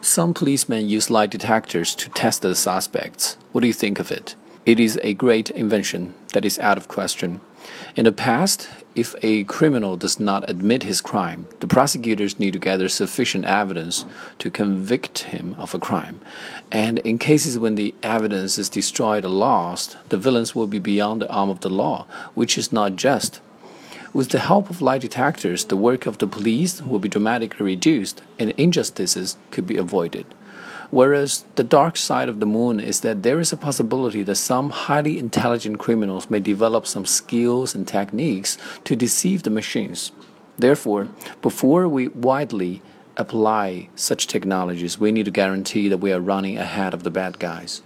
Some policemen use lie detectors to test the suspects. What do you think of it? It is a great invention that is out of question. In the past, if a criminal does not admit his crime, the prosecutors need to gather sufficient evidence to convict him of a crime. And in cases when the evidence is destroyed or lost, the villains will be beyond the arm of the law, which is not just. With the help of lie detectors, the work of the police will be dramatically reduced and injustices could be avoided. Whereas the dark side of the moon is that there is a possibility that some highly intelligent criminals may develop some skills and techniques to deceive the machines. Therefore, before we widely apply such technologies, we need to guarantee that we are running ahead of the bad guys.